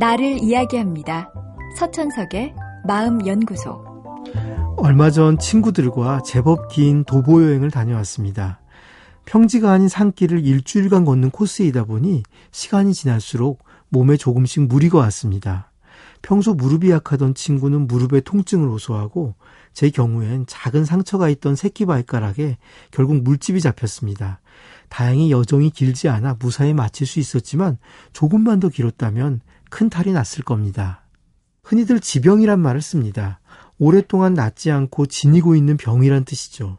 나를 이야기합니다. 서천석의 마음연구소. 얼마 전 친구들과 제법 긴 도보 여행을 다녀왔습니다. 평지가 아닌 산길을 일주일간 걷는 코스이다 보니 시간이 지날수록 몸에 조금씩 무리가 왔습니다. 평소 무릎이 약하던 친구는 무릎에 통증을 호소하고 제 경우엔 작은 상처가 있던 새끼 발가락에 결국 물집이 잡혔습니다. 다행히 여정이 길지 않아 무사히 마칠 수 있었지만 조금만 더 길었다면 큰 탈이 났을 겁니다. 흔히들 지병이란 말을 씁니다. 오랫동안 낫지 않고 지니고 있는 병이란 뜻이죠.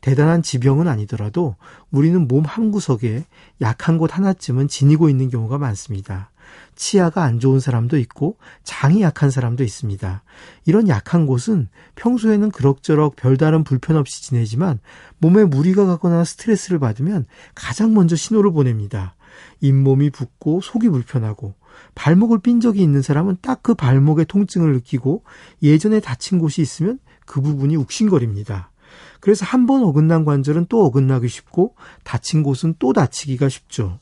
대단한 지병은 아니더라도 우리는 몸 한구석에 약한 곳 하나쯤은 지니고 있는 경우가 많습니다. 치아가 안 좋은 사람도 있고 장이 약한 사람도 있습니다. 이런 약한 곳은 평소에는 그럭저럭 별다른 불편 없이 지내지만 몸에 무리가 가거나 스트레스를 받으면 가장 먼저 신호를 보냅니다. 잇몸이 붓고 속이 불편하고 발목을 삔 적이 있는 사람은 딱 그 발목의 통증을 느끼고 예전에 다친 곳이 있으면 그 부분이 욱신거립니다. 그래서 한 번 어긋난 관절은 또 어긋나기 쉽고 다친 곳은 또 다치기가 쉽죠.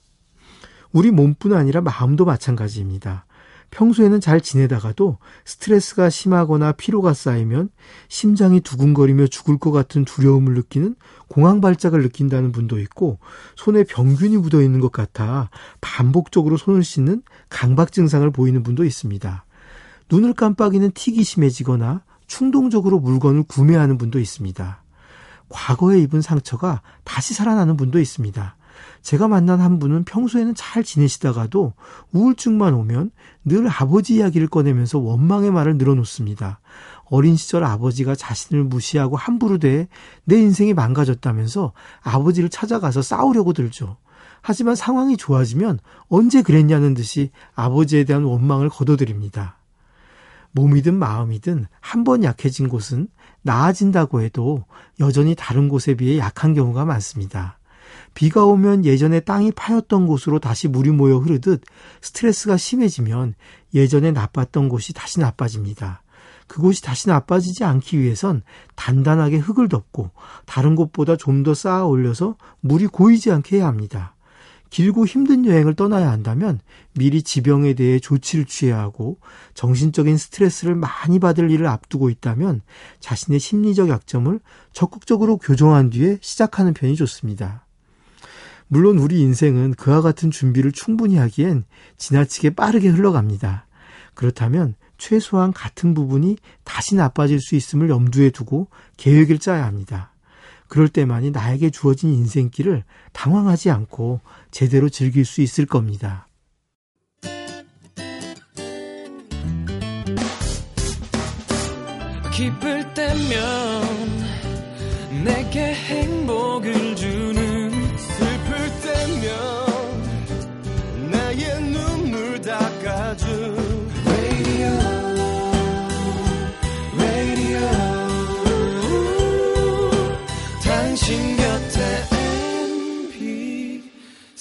우리 몸뿐 아니라 마음도 마찬가지입니다. 평소에는 잘 지내다가도 스트레스가 심하거나 피로가 쌓이면 심장이 두근거리며 죽을 것 같은 두려움을 느끼는 공황 발작을 느낀다는 분도 있고 손에 병균이 묻어 있는 것 같아 반복적으로 손을 씻는 강박 증상을 보이는 분도 있습니다. 눈을 깜빡이는 틱이 심해지거나 충동적으로 물건을 구매하는 분도 있습니다. 과거에 입은 상처가 다시 살아나는 분도 있습니다. 제가 만난 한 분은 평소에는 잘 지내시다가도 우울증만 오면 늘 아버지 이야기를 꺼내면서 원망의 말을 늘어놓습니다. 어린 시절 아버지가 자신을 무시하고 함부로 대해 내 인생이 망가졌다면서 아버지를 찾아가서 싸우려고 들죠. 하지만 상황이 좋아지면 언제 그랬냐는 듯이 아버지에 대한 원망을 거둬들입니다. 몸이든 마음이든 한 번 약해진 곳은 나아진다고 해도 여전히 다른 곳에 비해 약한 경우가 많습니다. 비가 오면 예전에 땅이 파였던 곳으로 다시 물이 모여 흐르듯 스트레스가 심해지면 예전에 나빴던 곳이 다시 나빠집니다. 그곳이 다시 나빠지지 않기 위해선 단단하게 흙을 덮고 다른 곳보다 좀 더 쌓아 올려서 물이 고이지 않게 해야 합니다. 길고 힘든 여행을 떠나야 한다면 미리 지병에 대해 조치를 취해야 하고 정신적인 스트레스를 많이 받을 일을 앞두고 있다면 자신의 심리적 약점을 적극적으로 교정한 뒤에 시작하는 편이 좋습니다. 물론 우리 인생은 그와 같은 준비를 충분히 하기엔 지나치게 빠르게 흘러갑니다. 그렇다면 최소한 같은 부분이 다시 나빠질 수 있음을 염두에 두고 계획을 짜야 합니다. 그럴 때만이 나에게 주어진 인생길을 당황하지 않고 제대로 즐길 수 있을 겁니다. 기쁠 때면 내게 행복을